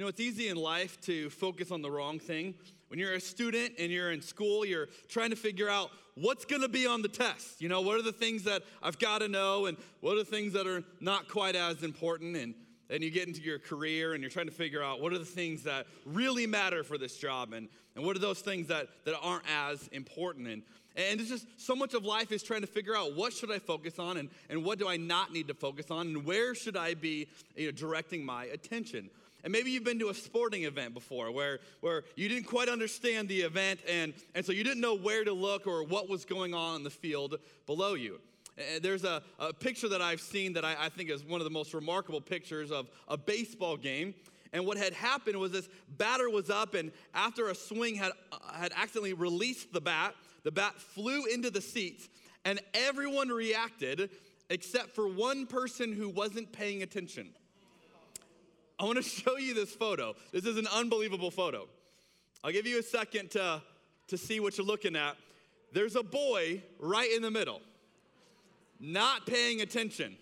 You know, it's easy in life to focus on the wrong thing. When you're a student and you're in school, you're trying to figure out what's going to be on the test. You know, what are the things that I've got to know and what are the things that are not quite as important and and you get into your career and you're trying to figure out what are the things that really matter for this job and, and what are those things that, that aren't as important and, and it's just so much of life is trying to figure out what should i focus on and, and what do i not need to focus on and where should i be you know, directing my attention and maybe you've been to a sporting event before where, where you didn't quite understand the event, and, and so you didn't know where to look or what was going on in the field below you. There's a, a, picture that I've seen that I, I think is one of the most remarkable pictures of a baseball game. And what had happened was this batter was up, and after a swing had, uh, had accidentally released the bat, the bat flew into the seats, and everyone reacted except for one person who wasn't paying attention. I want to show you this photo. This is an unbelievable photo. I'll give you a second to, to see what you're looking at. There's a boy right in the middle, not paying attention.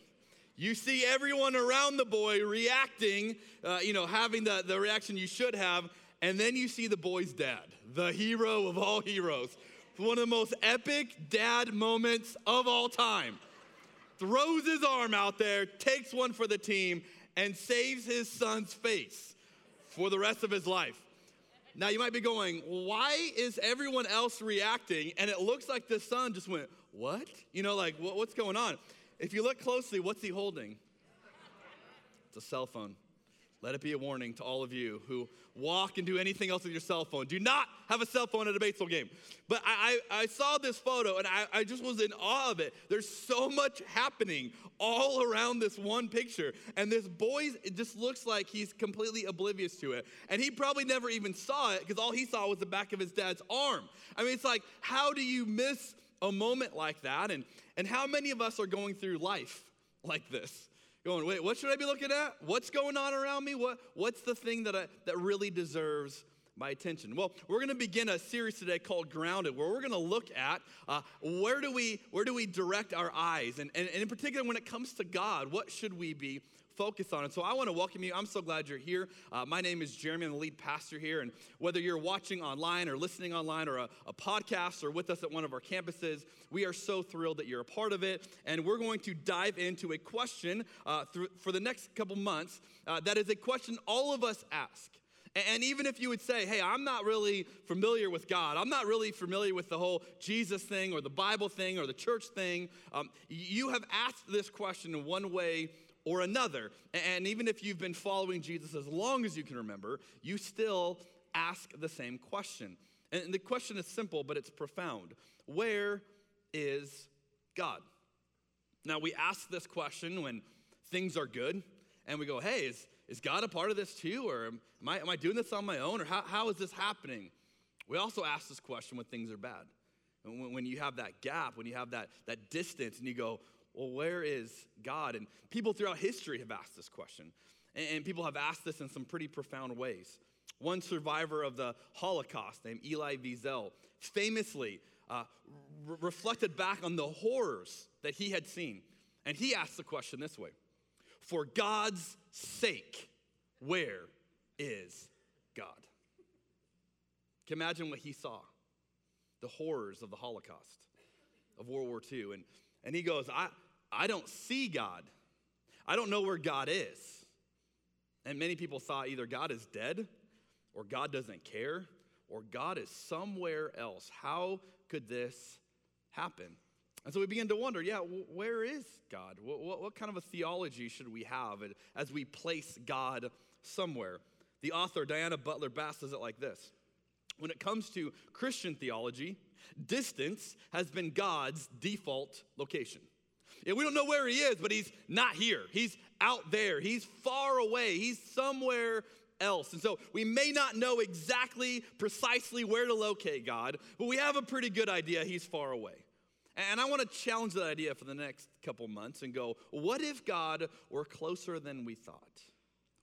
You see everyone around the boy reacting, uh, you know, having the, the reaction you should have, and then you see the boy's dad, the hero of all heroes. One of the most epic dad moments of all time. Throws his arm out there, takes one for the team, and saves his son's face for the rest of his life. Now, you might be going, why is everyone else reacting? And it looks like the son just went, What? You know, like, what's going on? If you look closely, what's he holding? It's a cell phone. Let it be a warning to all of you who walk and do anything else with your cell phone. Do not have a cell phone at a baseball game. But I, I, I saw this photo and I, I just was in awe of it. There's so much happening all around this one picture. And this boy, it just looks like he's completely oblivious to it. And he probably never even saw it because all he saw was the back of his dad's arm. I mean, it's like, how do you miss a moment like that? And, and how many of us are going through life like this? Going, wait, what should I be looking at? What's going on around me? What, what's the thing that, I, that really deserves my attention? Well, we're going to begin a series today called Grounded, where we're going to look at uh, where, do we, where do we direct our eyes? And, and, and in particular, when it comes to God, what should we be focus on. And so I want to welcome you. I'm so glad you're here. Uh, my name is Jeremy. I'm the lead pastor here. And whether you're watching online or listening online or a, a podcast or with us at one of our campuses, we are so thrilled that you're a part of it. And we're going to dive into a question uh, for the next couple months uh, that is a question all of us ask. And even if you would say, hey, I'm not really familiar with God, I'm not really familiar with the whole Jesus thing or the Bible thing or the church thing, um, you have asked this question in one way or another. And even if you've been following Jesus as long as you can remember, you still ask the same question. And the question is simple, but it's profound Where is God? Now, we ask this question when things are good, and we go, hey, is, is God a part of this too? Or am I, am I doing this on my own? Or how, how is this happening? We also ask this question when things are bad. When, you have that gap, when you have that, that distance, and you go, well, where is God? And people throughout history have asked this question. And people have asked this in some pretty profound ways. One survivor of the Holocaust, named Elie Wiesel, famously uh, re- reflected back on the horrors that he had seen. And he asked the question this way For God's sake, where is God? Can imagine what he saw? The horrors of the Holocaust, of World War II. And, and he goes, I, I don't see God. I don't know where God is. And many people thought either God is dead, or God doesn't care, or God is somewhere else. How could this happen? And so we begin to wonder yeah, where is God? What, what, what, kind of a theology should we have as we place God somewhere? The author, Diana Butler Bass, says it like this When it comes to Christian theology, distance has been God's default location. Yeah, we don't know where he is, but he's not here. He's out there. He's far away. He's somewhere else. And so we may not know exactly, precisely where to locate God, but we have a pretty good idea he's far away. And I want to challenge that idea for the next couple months and go, what if God were closer than we thought?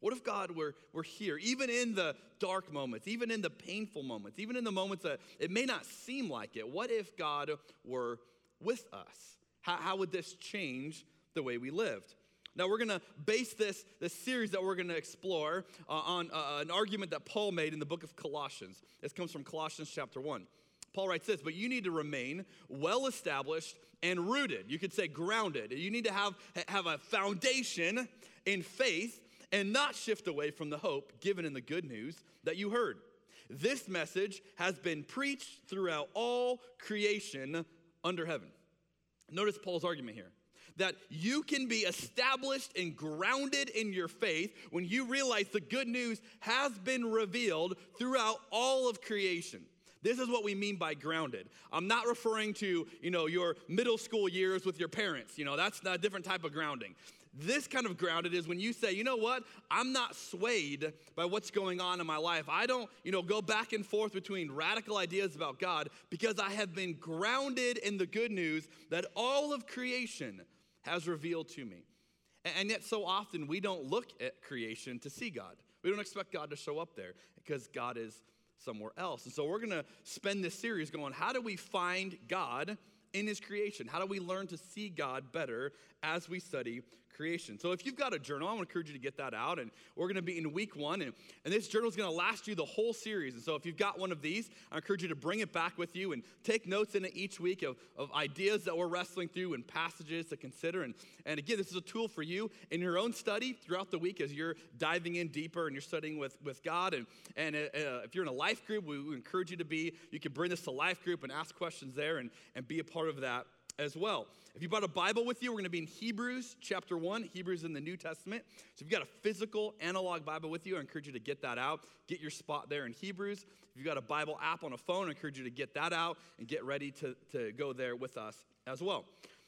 What if God were, were here, even in the dark moments, even in the painful moments, even in the moments that it may not seem like it? What if God were with us? How, how would this change the way we lived? Now, we're going to base this, this series that we're going to explore uh, on uh, an argument that Paul made in the book of Colossians. This comes from Colossians chapter 1. Paul writes this, but you need to remain well established and rooted. You could say grounded. You need to have, have a foundation in faith and not shift away from the hope given in the good news that you heard. This message has been preached throughout all creation under heaven. Notice Paul's argument here that you can be established and grounded in your faith when you realize the good news has been revealed throughout all of creation. This is what we mean by grounded. I'm not referring to, you know, your middle school years with your parents. You know, that's a different type of grounding. This kind of grounded is when you say, you know what, I'm not swayed by what's going on in my life. I don't, you know, go back and forth between radical ideas about God because I have been grounded in the good news that all of creation has revealed to me. And yet, so often, we don't look at creation to see God. We don't expect God to show up there because God is somewhere else. And so, we're going to spend this series going, how do we find God in His creation? How do we learn to see God better as we study creation. So if you've got a journal, I want to encourage you to get that out. And we're going to be in week one. And, and this journal is going to last you the whole series. And so if you've got one of these, I encourage you to bring it back with you and take notes in it each week of, of ideas that we're wrestling through and passages to consider. And, and again, this is a tool for you in your own study throughout the week as you're diving in deeper and you're studying with, with God. And, and uh, uh if you're in a life group, we, we encourage you to be, you can bring this to life group and ask questions there and, and be a part of that as well. If you brought a Bible with you, we're going to be in Hebrews chapter 1, Hebrews in the New Testament. So if you've got a physical analog Bible with you, I encourage you to get that out. Get your spot there in Hebrews. If you've got a Bible app on a phone, I encourage you to get that out and get ready to, to go there with us as well.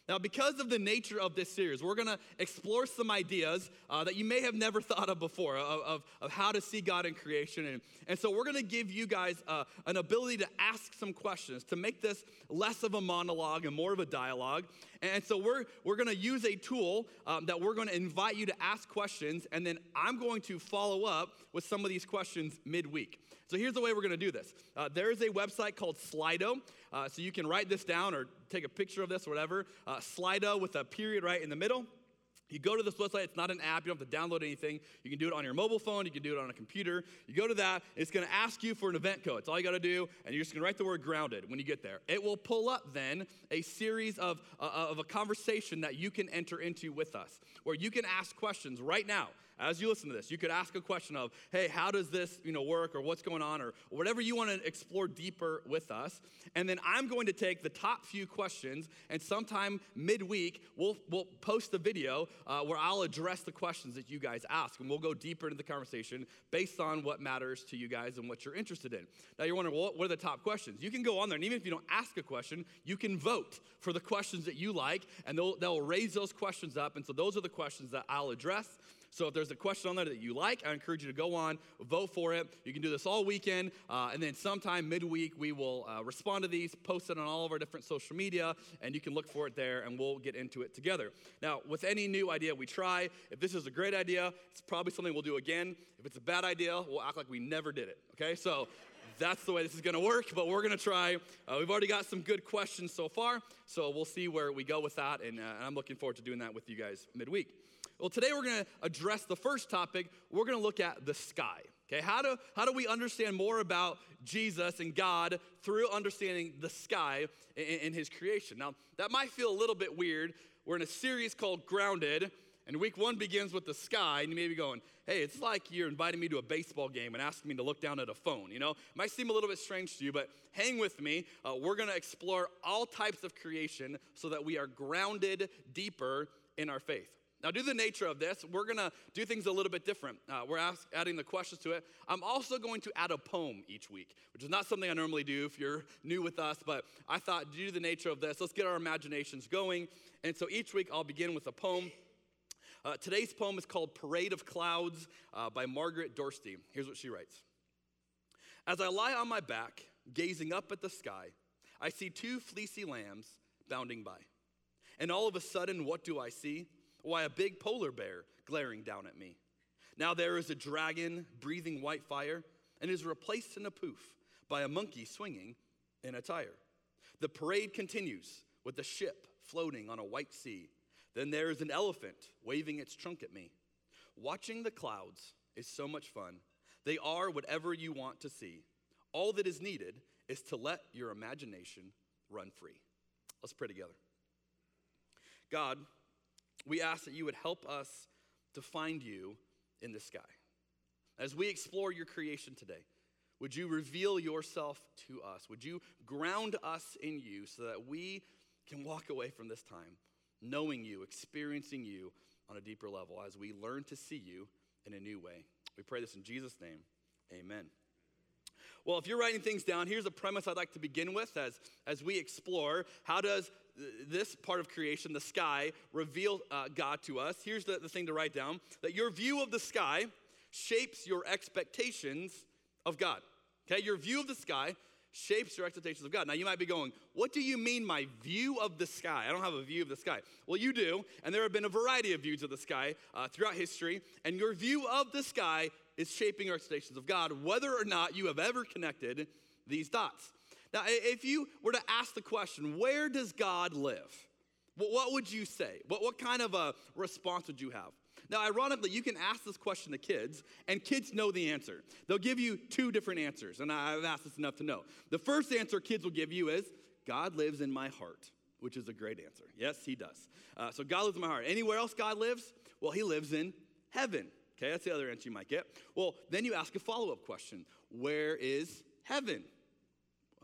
Now, because of the nature of this series, we're going to explore some ideas uh, that you may have never thought of before of, of, of, how to see God in creation. And, and so, we're going to give you guys uh, an ability to ask some questions to make this less of a monologue and more of a dialogue. And so, we're, we're going to use a tool um, that we're going to invite you to ask questions, and then I'm going to follow up with some of these questions midweek. So here's the way we're going to do this. Uh, there is a website called Slido. Uh, so you can write this down or take a picture of this or whatever. Uh, Slido with a period right in the middle. You go to this website, it's not an app, you don't have to download anything. You can do it on your mobile phone, you can do it on a computer. You go to that, it's gonna ask you for an event code. It's all you gotta do, and you're just gonna write the word grounded when you get there. It will pull up then a series of, uh, of a conversation that you can enter into with us, where you can ask questions right now as you listen to this, you could ask a question of, hey, how does this you know, work or what's going on or whatever you want to explore deeper with us. And then I'm going to take the top few questions and sometime midweek, we'll, we'll post a video uh, where I'll address the questions that you guys ask. And we'll go deeper into the conversation based on what matters to you guys and what you're interested in. Now you're wondering, well, what are the top questions? You can go on there, and even if you don't ask a question, you can vote for the questions that you like, and they'll, they'll raise those questions up. And so those are the questions that I'll address. So if there's a question on there that you like, I encourage you to go on, vote for it. You can do this all weekend, uh, and then sometime midweek we will uh, respond to these, post it on all of our different social media, and you can look for it there, and we'll get into it together. Now, with any new idea we try, if this is a great idea, it's probably something we'll do again. If it's a bad idea, we'll act like we never did it. Okay, so that's the way this is going to work, but we're going to try. Uh, we've already got some good questions so far, so we'll see where we go with that, and, uh, I'm looking forward to doing that with you guys midweek. Well, today we're going to address the first topic. We're going to look at the sky. Okay, how do, how do we understand more about Jesus and God through understanding the sky in, in his creation? Now, that might feel a little bit weird. We're in a series called Grounded, and week one begins with the sky, and you may be going, hey, it's like you're inviting me to a baseball game and asking me to look down at a phone. You know, it might seem a little bit strange to you, but hang with me. Uh, we're going to explore all types of creation so that we are grounded deeper in our faith. Now, due to the nature of this, we're going to do things a little bit different. Uh, we're ask, adding the questions to it. I'm also going to add a poem each week, which is not something I normally do if you're new with us, but I thought, due to the nature of this, let's get our imaginations going. And so each week I'll begin with a poem. Uh, today's poem is called Parade of Clouds uh, by Margaret Dorsey. Here's what she writes As I lie on my back, gazing up at the sky, I see two fleecy lambs bounding by. And all of a sudden, what do I see? Why, a big polar bear glaring down at me. Now there is a dragon breathing white fire and is replaced in a poof by a monkey swinging in a tire. The parade continues with the ship floating on a white sea. Then there's an elephant waving its trunk at me. Watching the clouds is so much fun. They are whatever you want to see. All that is needed is to let your imagination run free. Let's pray together. God, we ask that you would help us to find you in the sky. As we explore your creation today, would you reveal yourself to us? Would you ground us in you so that we can walk away from this time knowing you, experiencing you on a deeper level as we learn to see you in a new way? We pray this in Jesus' name. Amen. Well, if you're writing things down, here's a premise I'd like to begin with as, as we explore how does this part of creation, the sky, reveal uh, God to us. Here's the, the thing to write down that your view of the sky shapes your expectations of God. Okay, your view of the sky shapes your expectations of God. Now, you might be going, What do you mean, my view of the sky? I don't have a view of the sky. Well, you do, and there have been a variety of views of the sky uh, throughout history, and your view of the sky is shaping your expectations of God, whether or not you have ever connected these dots. Now, if you were to ask the question, Where does God live? What would you say? What, what kind of a response would you have? Now, ironically, you can ask this question to kids, and kids know the answer. They'll give you two different answers, and I've asked this enough to know. The first answer kids will give you is God lives in my heart, which is a great answer. Yes, He does. Uh, so God lives in my heart. Anywhere else God lives? Well, He lives in heaven. Okay, that's the other answer you might get. Well, then you ask a follow up question Where is heaven?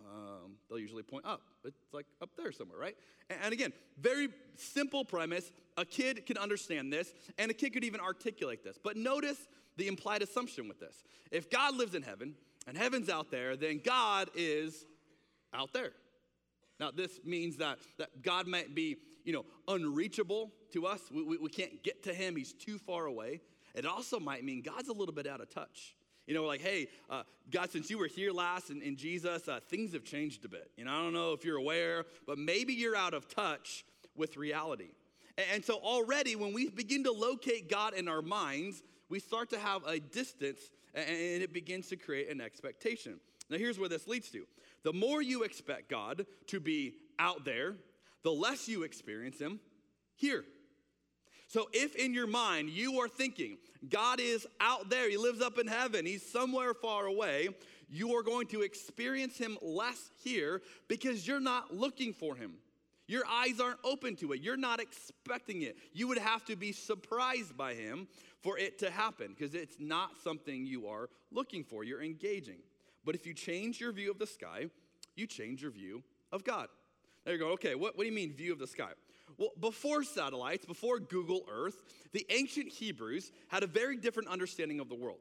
Um, they'll usually point up. It's like up there somewhere, right? And, again, very simple premise. A kid can understand this, and a kid could even articulate this. But notice the implied assumption with this. If God lives in heaven and heaven's out there, then God is out there. Now, this means that, that God might be, you know, unreachable to us. We, we, we can't get to him. He's too far away. It also might mean God's a little bit out of touch. You know, like, hey, uh, God, since you were here last in, in Jesus, uh, things have changed a bit. You know, I don't know if you're aware, but maybe you're out of touch with reality. And, and so already when we begin to locate God in our minds, we start to have a distance and, and it begins to create an expectation. Now, here's where this leads to the more you expect God to be out there, the less you experience Him here. So if in your mind you are thinking, God is out there, He lives up in heaven, He's somewhere far away, you are going to experience Him less here because you're not looking for Him. Your eyes aren't open to it. You're not expecting it. You would have to be surprised by Him for it to happen because it's not something you are looking for. You're engaging. But if you change your view of the sky, you change your view of God. There you go. Okay, what, what do you mean, view of the sky? Well, before satellites, before Google Earth, the ancient Hebrews had a very different understanding of the world.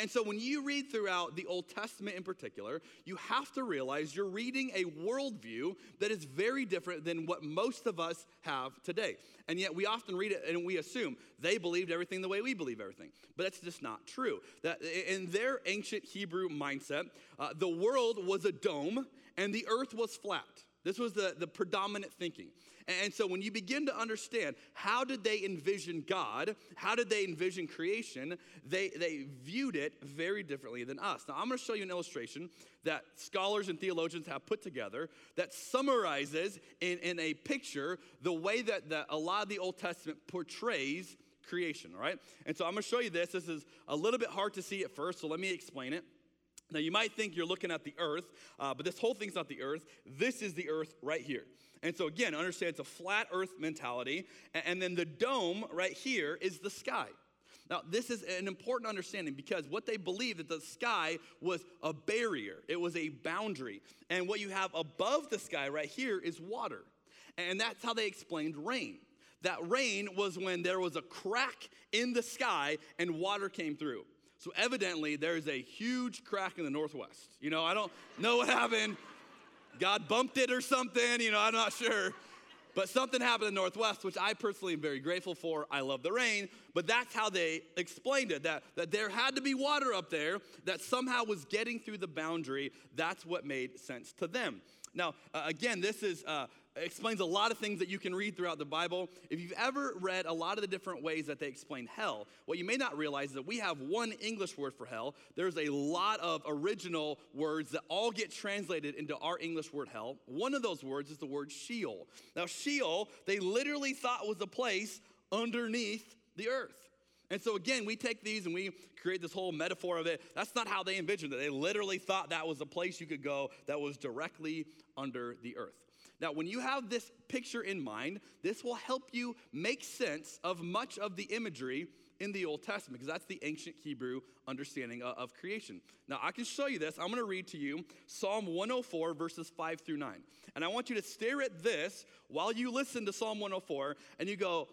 And so when you read throughout the Old Testament in particular, you have to realize you're reading a worldview that is very different than what most of us have today. And yet we often read it and we assume they believed everything the way we believe everything. But that's just not true. That in their ancient Hebrew mindset, uh, the world was a dome and the earth was flat. This was the, the predominant thinking. And so when you begin to understand how did they envision God, how did they envision creation, they, they viewed it very differently than us. Now I'm going to show you an illustration that scholars and theologians have put together that summarizes in, in a picture the way that the, a lot of the Old Testament portrays creation, right? And so I'm going to show you this. This is a little bit hard to see at first, so let me explain it. Now, you might think you're looking at the earth, uh, but this whole thing's not the earth. This is the earth right here. And so, again, understand it's a flat earth mentality. And then the dome right here is the sky. Now, this is an important understanding because what they believed that the sky was a barrier, it was a boundary. And what you have above the sky right here is water. And that's how they explained rain. That rain was when there was a crack in the sky and water came through. So evidently, there's a huge crack in the Northwest. You know, I don't know what happened. God bumped it or something, you know, I'm not sure. But something happened in the Northwest, which I personally am very grateful for. I love the rain, but that's how they explained it that, that there had to be water up there that somehow was getting through the boundary. That's what made sense to them. Now, uh, again, this is. Uh, explains a lot of things that you can read throughout the Bible. If you've ever read a lot of the different ways that they explain hell, what you may not realize is that we have one English word for hell. There's a lot of original words that all get translated into our English word hell. One of those words is the word Sheol. Now, Sheol, they literally thought was a place underneath the earth. And so, again, we take these and we create this whole metaphor of it. That's not how they envisioned it. They literally thought that was a place you could go that was directly under the earth. Now, when you have this picture in mind, this will help you make sense of much of the imagery in the Old Testament, because that's the ancient Hebrew understanding of creation. Now, I can show you this. I'm going to read to you Psalm 104, verses 5 through 9. And I want you to stare at this while you listen to Psalm 104 and you go,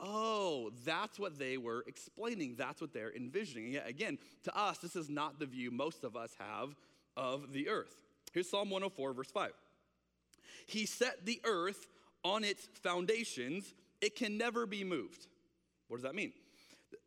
Oh, that's what they were explaining. That's what they're envisioning. Yet again, to us, this is not the view most of us have of the earth. Here's Psalm 104, verse 5. He set the earth on its foundations, it can never be moved. What does that mean?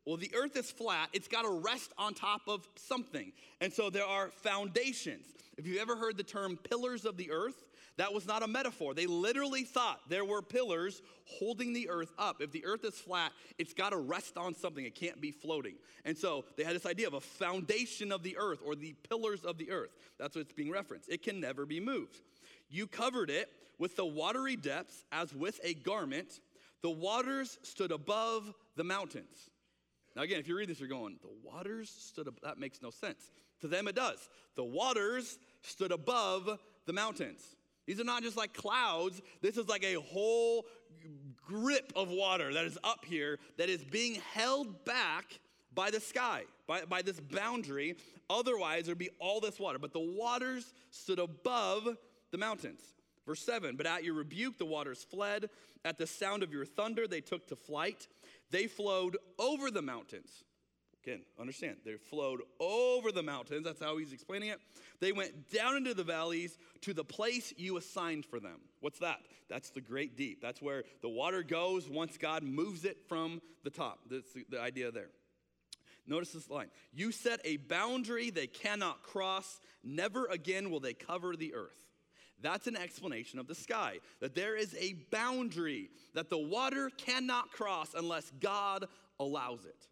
Well, the earth is flat, it's got to rest on top of something. And so there are foundations. If you've ever heard the term pillars of the earth, that was not a metaphor. They literally thought there were pillars holding the earth up. If the earth is flat, it's got to rest on something, it can't be floating. And so they had this idea of a foundation of the earth or the pillars of the earth. That's what's being referenced. It can never be moved. You covered it with the watery depths as with a garment. The waters stood above the mountains. Now, again, if you read this, you're going, the waters stood above, that makes no sense. To them, it does. The waters stood above the mountains. These are not just like clouds. This is like a whole grip of water that is up here that is being held back by the sky, by, by this boundary. Otherwise, there'd be all this water. But the waters stood above the mountains. Verse 7 But at your rebuke, the waters fled. At the sound of your thunder, they took to flight. They flowed over the mountains. Again, understand, they flowed over the mountains. That's how he's explaining it. They went down into the valleys to the place you assigned for them. What's that? That's the great deep. That's where the water goes once God moves it from the top. That's the, the idea there. Notice this line You set a boundary they cannot cross, never again will they cover the earth. That's an explanation of the sky, that there is a boundary that the water cannot cross unless God allows it.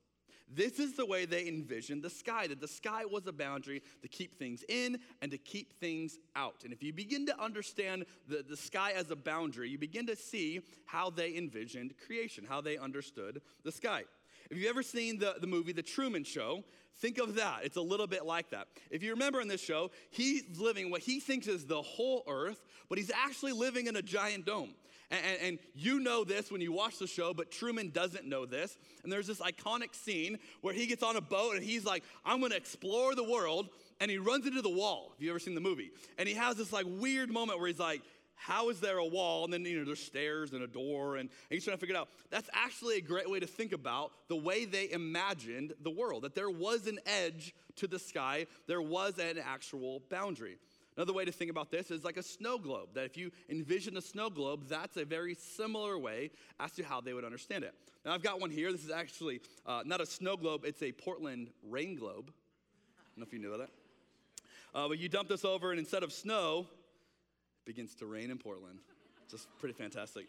This is the way they envisioned the sky, that the sky was a boundary to keep things in and to keep things out. And if you begin to understand the, the sky as a boundary, you begin to see how they envisioned creation, how they understood the sky. If you've ever seen the, the movie The Truman Show, think of that. It's a little bit like that. If you remember in this show, he's living what he thinks is the whole earth, but he's actually living in a giant dome. And, and, and, you know this when you watch the show, but Truman doesn't know this. And there's this iconic scene where he gets on a boat and he's like, I'm gonna explore the world. And he runs into the wall. Have you ever seen the movie? And he has this like weird moment where he's like, how is there a wall? And then, you know, there's stairs and a door, and, and he's trying to figure it out. That's actually a great way to think about the way they imagined the world, that there was an edge to the sky, there was an actual boundary. Another way to think about this is like a snow globe, that if you envision a snow globe, that's a very similar way as to how they would understand it. Now, I've got one here. This is actually uh, not a snow globe, it's a Portland rain globe. I don't know if you knew that. Uh, but you dump this over, and instead of snow, begins to rain in Portland. Just pretty fantastic.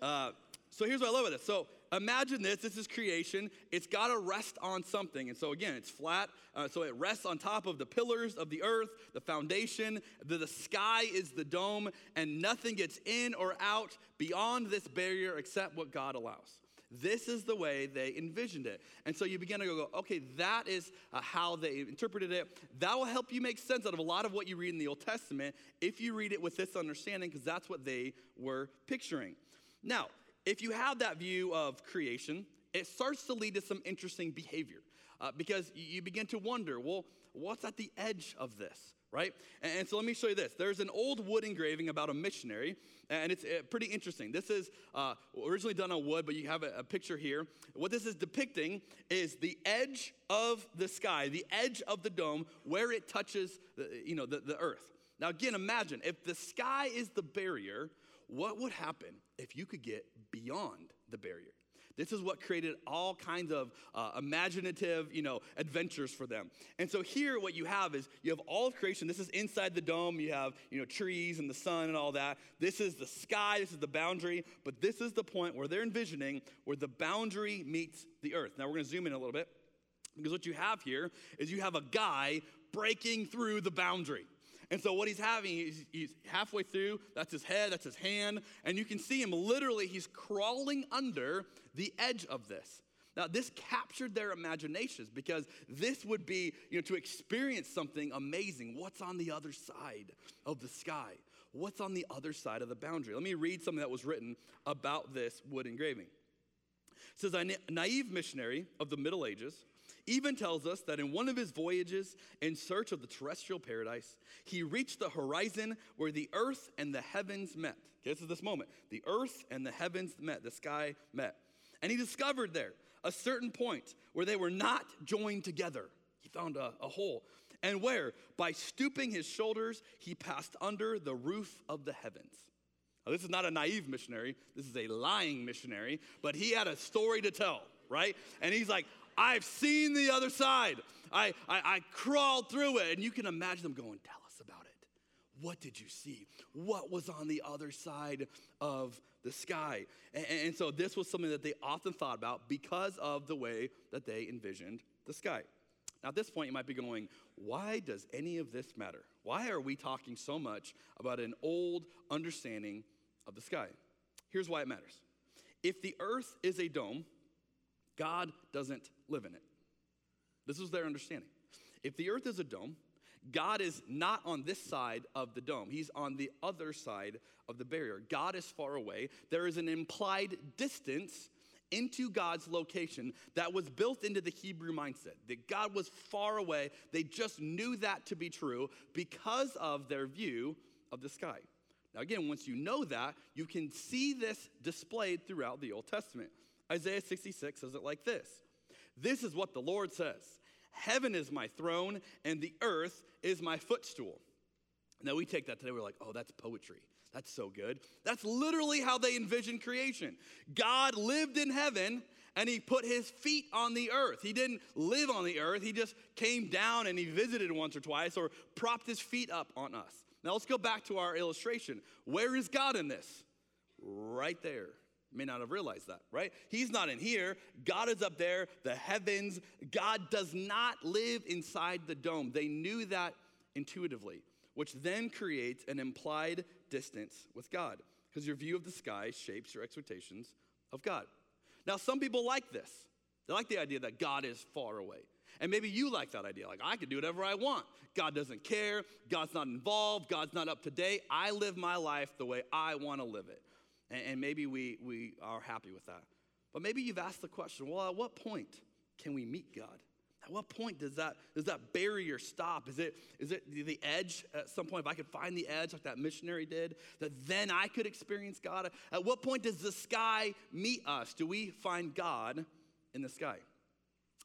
Uh, so here's what I love about this. So imagine this. This is creation. It's got to rest on something. And so again, it's flat. Uh, so it rests on top of the pillars of the earth, the foundation. The, the sky is the dome, and nothing gets in or out beyond this barrier except what God allows. This is the way they envisioned it. And so you begin to go, okay, that is uh, how they interpreted it. That will help you make sense out of a lot of what you read in the Old Testament if you read it with this understanding, because that's what they were picturing. Now, if you have that view of creation, it starts to lead to some interesting behavior uh, because you begin to wonder, well, what's at the edge of this? Right? And, so let me show you this. There's an old wood engraving about a missionary, and it's uh, pretty interesting. This is uh, originally done on wood, but you have a, a, picture here. What this is depicting is the edge of the sky, the edge of the dome, where it touches, the, you know, the, the earth. Now, again, imagine if the sky is the barrier, what would happen if you could get beyond the barrier? This is what created all kinds of uh, imaginative, you know, adventures for them. And so here, what you have is you have all of creation. This is inside the dome. You have, you know, trees and the sun and all that. This is the sky. This is the boundary. But this is the point where they're envisioning where the boundary meets the earth. Now we're going to zoom in a little bit because what you have here is you have a guy breaking through the boundary. And so what he's having, he's, he's, halfway through, that's his head, that's his hand, and you can see him literally, he's crawling under the edge of this. Now, this captured their imaginations because this would be, you know, to experience something amazing. What's on the other side of the sky? What's on the other side of the boundary? Let me read something that was written about this wood engraving. It says, a naive missionary of the Middle Ages even tells us that in one of his voyages in search of the terrestrial paradise, he reached the horizon where the earth and the heavens met. Okay, this is this moment. The earth and the heavens met, the sky met. And he discovered there a certain point where they were not joined together. He found a, a hole. And where, by stooping his shoulders, he passed under the roof of the heavens. Now, this is not a naive missionary, this is a lying missionary, but he had a story to tell, right? And he's like, I've seen the other side. I, I, I crawled through it. And you can imagine them going, Tell us about it. What did you see? What was on the other side of the sky? And, and so this was something that they often thought about because of the way that they envisioned the sky. Now, at this point, you might be going, why does any of this matter? Why are we talking so much about an old understanding of the sky? Here's why it matters. If the earth is a dome, God doesn't live in it. This was their understanding. If the earth is a dome, God is not on this side of the dome. He's on the other side of the barrier. God is far away. There is an implied distance into God's location that was built into the Hebrew mindset that God was far away. They just knew that to be true because of their view of the sky. Now, again, once you know that, you can see this displayed throughout the Old Testament. Isaiah 66 says it like this This is what the Lord says Heaven is my throne, and the earth is my footstool. Now we take that today, we're like, oh, that's poetry. That's so good. That's literally how they envisioned creation. God lived in heaven and he put his feet on the earth. He didn't live on the earth, he just came down and he visited once or twice or propped his feet up on us. Now let's go back to our illustration. Where is God in this? Right there may not have realized that, right? He's not in here. God is up there, the heavens. God does not live inside the dome. They knew that intuitively, which then creates an implied distance with God because your view of the sky shapes your expectations of God. Now, some people like this. They like the idea that God is far away. And maybe you like that idea. Like, I can do whatever I want. God doesn't care. God's not involved. God's not up to date. I live my life the way I want to live it. And, and maybe we, we are happy with that. But maybe you've asked the question well, at what point can we meet God? At what point does that, does that barrier stop? Is it, is it the edge at some point? If I could find the edge like that missionary did, that then I could experience God? At what point does the sky meet us? Do we find God in the sky?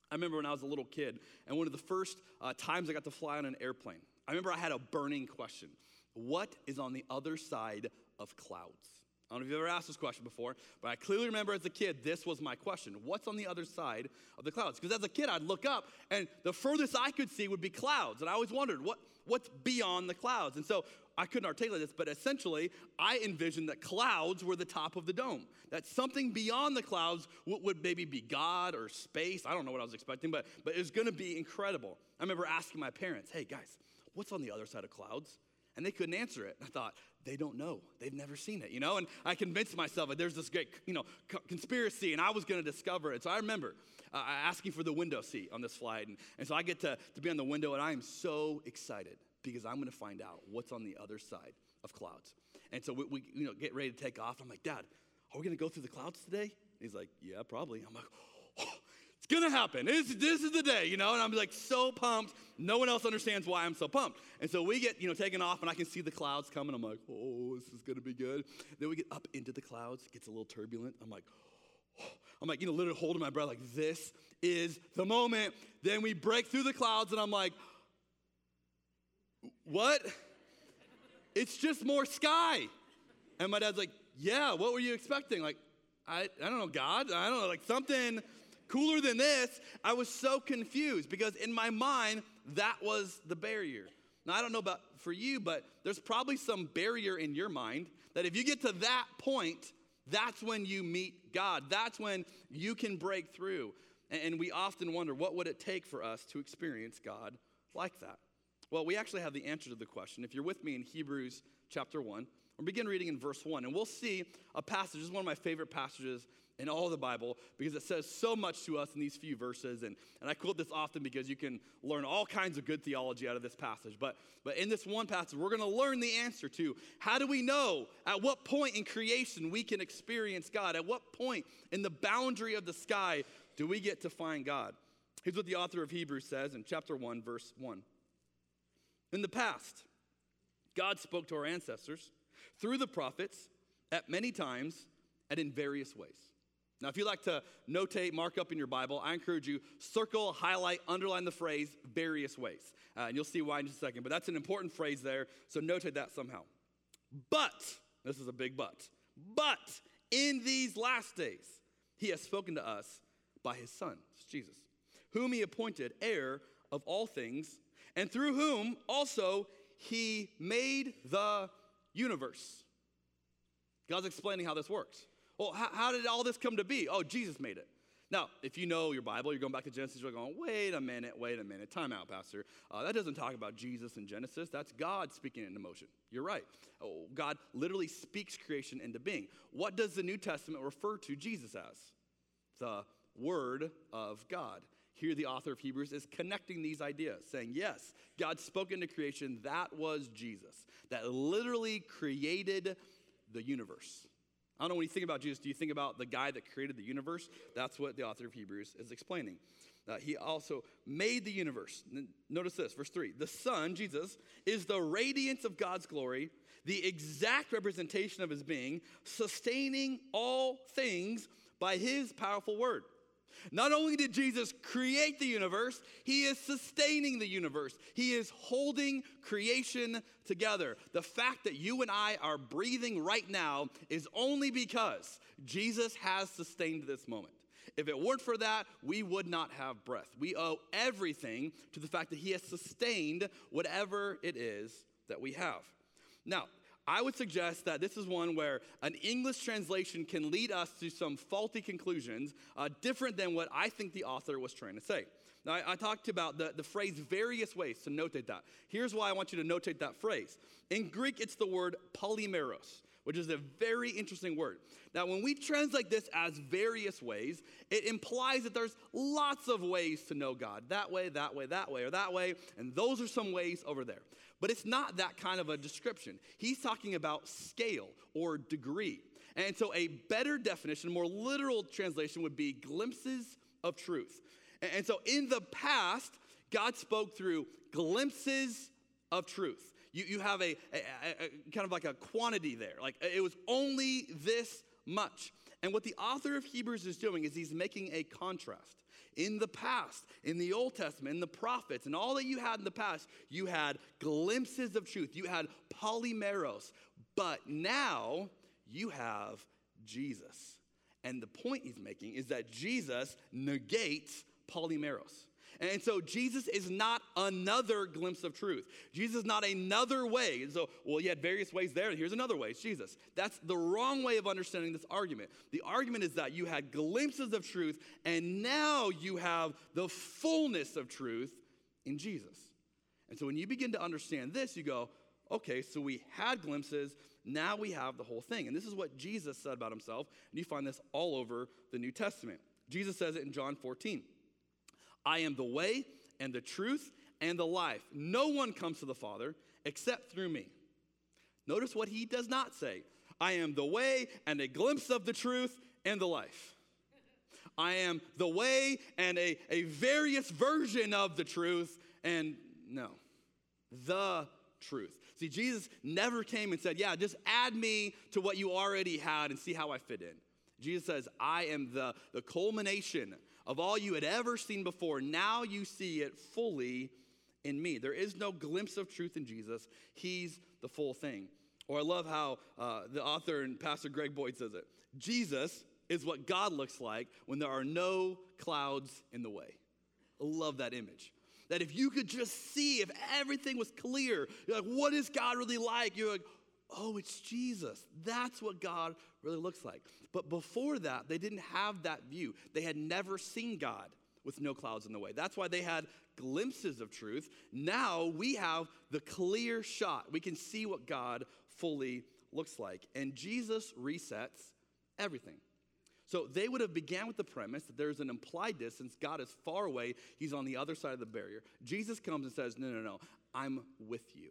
I remember when I was a little kid, and one of the first uh, times I got to fly on an airplane, I remember I had a burning question What is on the other side of clouds? I don't know if you've ever asked this question before, but I clearly remember as a kid, this was my question. What's on the other side of the clouds? Because as a kid, I'd look up, and the furthest I could see would be clouds. And I always wondered, what, what's beyond the clouds? And so I couldn't articulate this, but essentially, I envisioned that clouds were the top of the dome. That something beyond the clouds would, would maybe be God or space. I don't know what I was expecting, but, but it was going to be incredible. I remember asking my parents, hey, guys, what's on the other side of clouds? And they couldn't answer it. I thought, they don't know. They've never seen it, you know? And I convinced myself that there's this great, you know, co- conspiracy, and I was going to discover it. So I remember uh, asking for the window seat on this flight. And, and so I get to, to be on the window, and I am so excited because I'm going to find out what's on the other side of clouds. And so we, we you know, get ready to take off. I'm like, Dad, are we going to go through the clouds today? And he's like, Yeah, probably. I'm like, oh, it's gonna happen. This, this is the day, you know, and I'm like so pumped. No one else understands why I'm so pumped. And so we get, you know, taken off and I can see the clouds coming. I'm like, oh, this is gonna be good. Then we get up into the clouds, it gets a little turbulent. I'm like, oh. I'm like, you know, literally holding my breath, like, this is the moment. Then we break through the clouds and I'm like, what? It's just more sky. And my dad's like, yeah, what were you expecting? Like, I, I don't know, God. I don't know, like something cooler than this. I was so confused because in my mind, that was the barrier. Now, I don't know about for you, but there's probably some barrier in your mind that if you get to that point, that's when you meet God. That's when you can break through. And we often wonder, what would it take for us to experience God like that? Well, we actually have the answer to the question. If you're with me in Hebrews chapter 1, we'll begin reading in verse 1, and we'll see a passage. This is one of my favorite passages in all the Bible because it says so much to us in these few verses. And, and I quote this often because you can learn all kinds of good theology out of this passage. But, but in this one passage, we're going to learn the answer to how do we know at what point in creation we can experience God? At what point in the boundary of the sky do we get to find God? Here's what the author of Hebrews says in chapter 1, verse 1. In the past, God spoke to our ancestors through the prophets at many times and in various ways. Now, if you like to notate, mark up in your Bible, I encourage you circle, highlight, underline the phrase various ways. Uh, and you'll see why in just a second. But that's an important phrase there, so notate that somehow. But, this is a big but, but in these last days, he has spoken to us by his Son, Jesus, whom he appointed heir of all things, and through whom also he made the universe. God's explaining how this works. Well, how, how, did all this come to be? Oh, Jesus made it. Now, if you know your Bible, you're going back to Genesis, you're going, wait a minute, wait a minute, time out, Pastor. Uh, that doesn't talk about Jesus in Genesis. That's God speaking into motion. You're right. Oh, God literally speaks creation into being. What does the New Testament refer to Jesus as? The Word of God. Here, the author of Hebrews is connecting these ideas, saying, yes, God spoke into creation. That was Jesus, that literally created the universe. I don't know when you think about Jesus, do you think about the guy that created the universe? That's what the author of Hebrews is explaining. Uh, he also made the universe. Notice this, verse 3. The Son, Jesus, is the radiance of God's glory, the exact representation of his being, sustaining all things by his powerful word. Not only did Jesus create the universe, he is sustaining the universe. He is holding creation together. The fact that you and I are breathing right now is only because Jesus has sustained this moment. If it weren't for that, we would not have breath. We owe everything to the fact that he has sustained whatever it is that we have. Now, I would suggest that this is one where an English translation can lead us to some faulty conclusions, uh, different than what I think the author was trying to say. Now, I, I, talked about the, the phrase various ways to notate that. Here's why I want you to notate that phrase. In Greek, it's the word polymeros, which is a very interesting word. Now, when we translate this as various ways, it implies that there's lots of ways to know God that way, that way, that way, or that way, and those are some ways over there. But it's not that kind of a description. He's talking about scale or degree. And so, a better definition, a more literal translation would be glimpses of truth. And so, in the past, God spoke through glimpses of truth. You, you have a, a, a, kind of like a quantity there. Like it was only this much. And what the author of Hebrews is doing is he's making a contrast. In the past, in the Old Testament, in the prophets, and all that you had in the past, you had glimpses of truth. You had polymeros. But now you have Jesus. And the point he's making is that Jesus negates polymeros. And so Jesus is not another glimpse of truth. Jesus is not another way. And so, well, you had various ways there, here's another way. It's Jesus. That's the wrong way of understanding this argument. The argument is that you had glimpses of truth, and now you have the fullness of truth in Jesus. And so when you begin to understand this, you go, okay, so we had glimpses, now we have the whole thing. And this is what Jesus said about himself, and you find this all over the New Testament. Jesus says it in John 14. I am the way and the truth and the life. No one comes to the Father except through me. Notice what he does not say I am the way and a glimpse of the truth and the life. I am the way and a, a various version of the truth, and no, the truth. See, Jesus never came and said, Yeah, just add me to what you already had and see how I fit in. Jesus says, I am the, the culmination of all you had ever seen before. Now you see it fully in me. There is no glimpse of truth in Jesus, He's the full thing. Or I love how uh, the author and Pastor Greg Boyd says it Jesus is what God looks like when there are no clouds in the way. I love that image. That if you could just see, if everything was clear, you're like, what is God really like? You're like, oh, it's Jesus. That's what God really looks like. But before that, they didn't have that view. They had never seen God with no clouds in the way. That's why they had glimpses of truth. Now we have the clear shot. We can see what God fully looks like. And Jesus resets everything. So they would have began with the premise that there's an implied distance. God is far away. He's on the other side of the barrier. Jesus comes and says, no, no, no, I'm with you.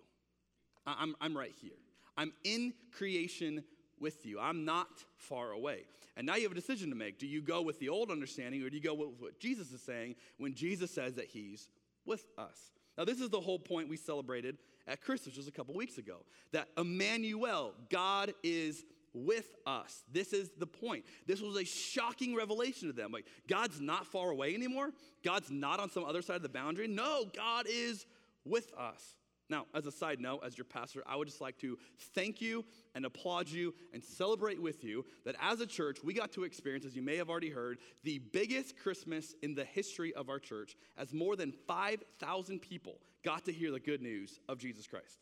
I'm, I'm right here. I'm in creation with you. I'm not far away. And now you have a decision to make. Do you go with the old understanding or do you go with what Jesus is saying when Jesus says that he's with us? Now, this is the whole point we celebrated at Christmas just a couple weeks ago that Emmanuel, God is with us. This is the point. This was a shocking revelation to them. Like, God's not far away anymore. God's not on some other side of the boundary. No, God is with us. Now, as a side note, as your pastor, I would just like to thank you and applaud you and celebrate with you that as a church, we got to experience, as you may have already heard, the biggest Christmas in the history of our church, as more than 5,000 people got to hear the good news of Jesus Christ.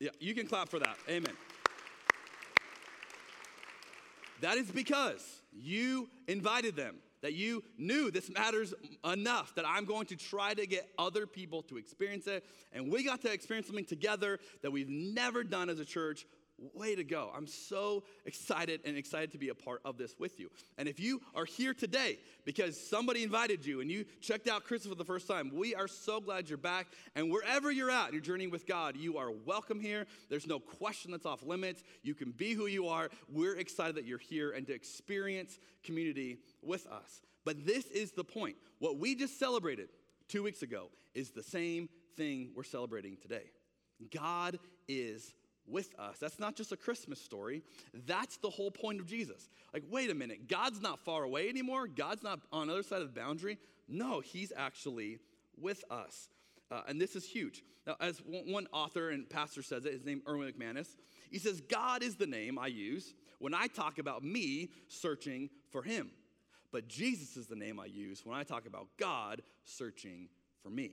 Yeah, you can clap for that. Amen. That is because you invited them, that you knew this matters enough that I'm going to try to get other people to experience it. And we got to experience something together that we've never done as a church way to go. I'm so excited and excited to be a part of this with you. And if you are here today because somebody invited you and you checked out Christmas for the first time, we are so glad you're back. And wherever you're at, you're journeying with God, you are welcome here. There's no question that's off limits. You can be who you are. We're excited that you're here and to experience community with us. But this is the point. What we just celebrated two weeks ago is the same thing we're celebrating today. God is with us. That's not just a Christmas story. That's the whole point of Jesus. Like, wait a minute, God's not far away anymore. God's not on the other side of the boundary. No, He's actually with us. Uh, and this is huge. Now, as one author and pastor says it, his name Erwin McManus, he says, God is the name I use when I talk about me searching for Him. But Jesus is the name I use when I talk about God searching for me.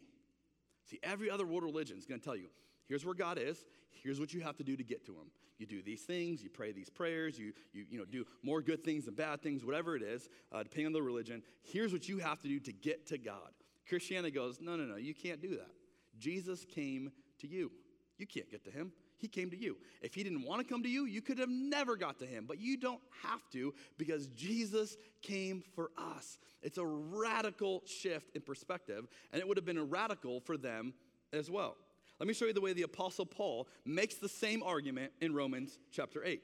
See, every other world religion is going to tell you here's where God is, here's what you have to do to get to him. You do these things, you pray these prayers, you, you, you know, do more good things than bad things, whatever it is, uh, depending on the religion. Here's what you have to do to get to God. Christianity goes, no, no, no, you can't do that. Jesus came to you. You can't get to him. He came to you. If he didn't want to come to you, you could have never got to him, but you don't have to because Jesus came for us. It's a radical shift in perspective, and it would have been a radical for them as well. Let me show you the way the Apostle Paul makes the same argument in Romans chapter 8.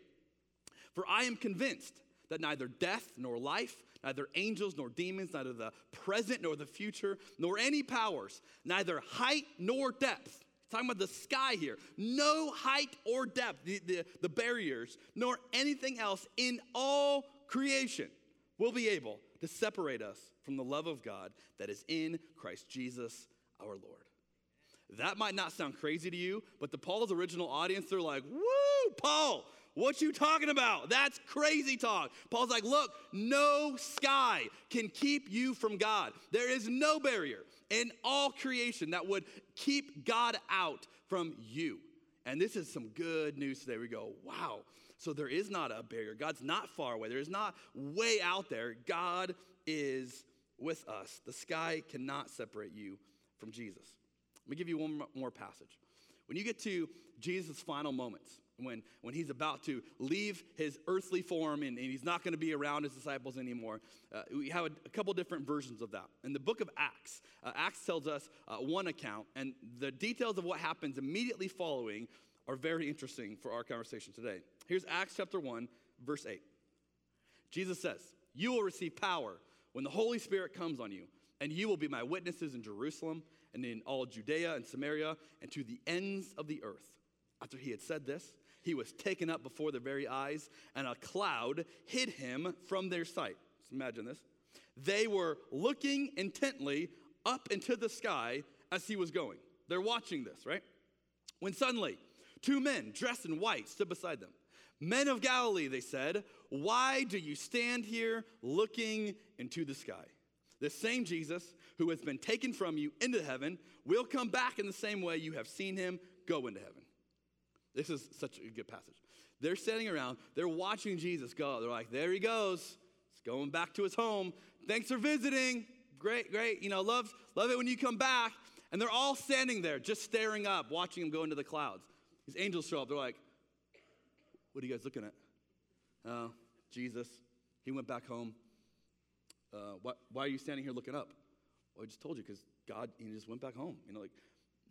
For I am convinced that neither death nor life, neither angels nor demons, neither the present nor the future, nor any powers, neither height nor depth. talking about the sky here. No height or depth, the, the, the barriers, nor anything else in all creation will be able to separate us from the love of God that is in Christ Jesus our Lord. That might not sound crazy to you, but the Paul's original audience, they're like, woo, Paul, what you talking about? That's crazy talk. Paul's like, look, no sky can keep you from God. There is no barrier in all creation that would keep God out from you. And this is some good news today. We go, wow. So there is not a barrier. God's not far away. There is not way out there. God is with us. The sky cannot separate you from Jesus. Let me give you one more passage. When you get to Jesus' final moments, when, when he's about to leave his earthly form and, and he's not going to be around his disciples anymore, uh, we have a, a, couple different versions of that. In the book of Acts, uh, Acts tells us uh, one account, and the details of what happens immediately following are very interesting for our conversation today. Here's Acts chapter 1, verse 8. Jesus says, You will receive power when the Holy Spirit comes on you, and you will be my witnesses in Jerusalem and in all Judea and Samaria and to the ends of the earth. After he had said this, he was taken up before their very eyes, and a cloud hid him from their sight. Just imagine this. They were looking intently up into the sky as he was going. They're watching this, right? When suddenly, two men dressed in white stood beside them. Men of Galilee, they said, why do you stand here looking into the sky? The same Jesus who has been taken from you into heaven will come back in the same way you have seen him go into heaven. This is such a good passage. They're sitting around, they're watching Jesus go. They're like, there he goes. He's going back to his home. Thanks for visiting. Great, great. You know, love, love it when you come back. And they're all standing there, just staring up, watching him go into the clouds. These angels show up. They're like, what are you guys looking at? Oh, Jesus. He went back home. Uh, why, why, are you standing here looking up? Well, I just told you because God, he just went back home. You know, like,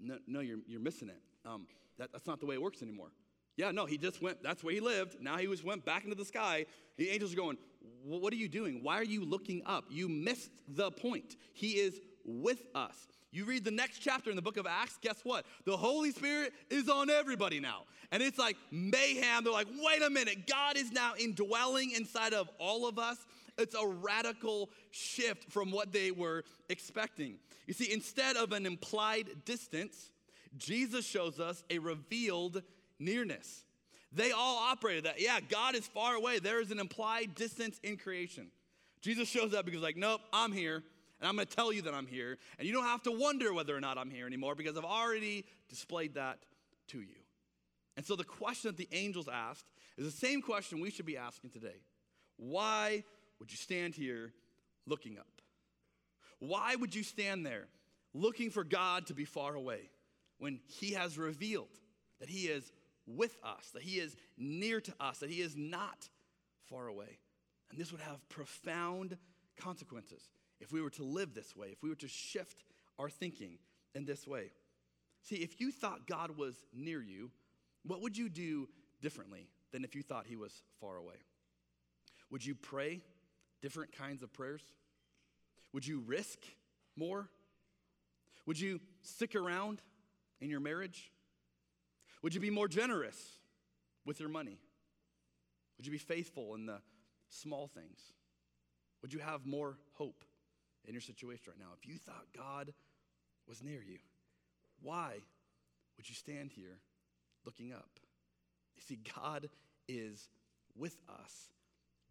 no, no you're, you're missing it. Um, that, that's not the way it works anymore. Yeah, no, he just went, that's where he lived. Now he was went back into the sky. The angels are going, What are you doing? Why are you looking up? You missed the point. He is with us. You read the next chapter in the book of Acts, guess what? The Holy Spirit is on everybody now. And it's like mayhem. They're like, wait a minute, God is now indwelling inside of all of us. It's a radical shift from what they were expecting. You see, instead of an implied distance, Jesus shows us a revealed nearness. They all operated that. Yeah, God is far away. There is an implied distance in creation. Jesus shows up because, like, nope, I'm here, and I'm going to tell you that I'm here, and you don't have to wonder whether or not I'm here anymore because I've already displayed that to you. And so the question that the angels asked is the same question we should be asking today. Why would you stand here looking up? Why would you stand there looking for God to be far away when He has revealed that He is with us, that He is near to us, that He is not far away? And this would have profound consequences if we were to live this way, if we were to shift our thinking in this way. See, if you thought God was near you, what would you do differently than if you thought He was far away? Would you pray different kinds of prayers? Would you risk more? Would you stick around in your marriage? Would you be more generous with your money? Would you be faithful in the small things? Would you have more hope in your situation right now? If you thought God was near you, why would you stand here looking up? You see, God is with us.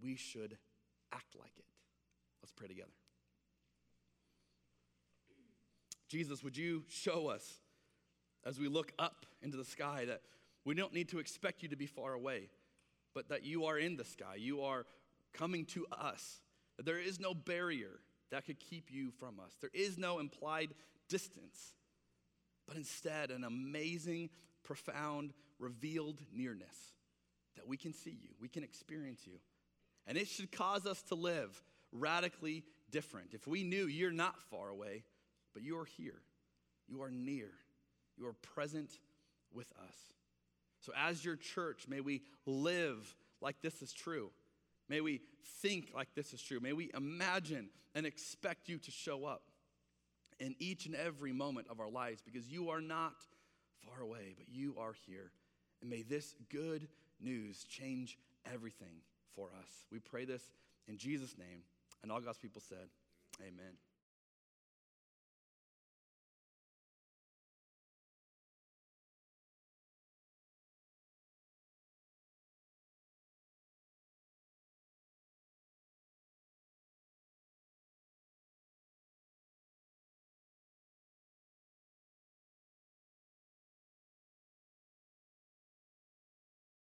We should act like it. Let's pray together. Jesus, would you show us as we look up into the sky that we don't need to expect you to be far away, but that you are in the sky. You are coming to us. That there is no barrier that could keep you from us. There is no implied distance, but instead an amazing, profound, revealed nearness that we can see you, we can experience you. And it should cause us to live radically different. If we knew you're not far away, but you are here, you are near, you are present with us. So, as your church, may we live like this is true. May we think like this is true. May we imagine and expect you to show up in each and every moment of our lives because you are not far away, but you are here. And may this good news change everything for us. We pray this in Jesus' name. And all God's people said, Amen.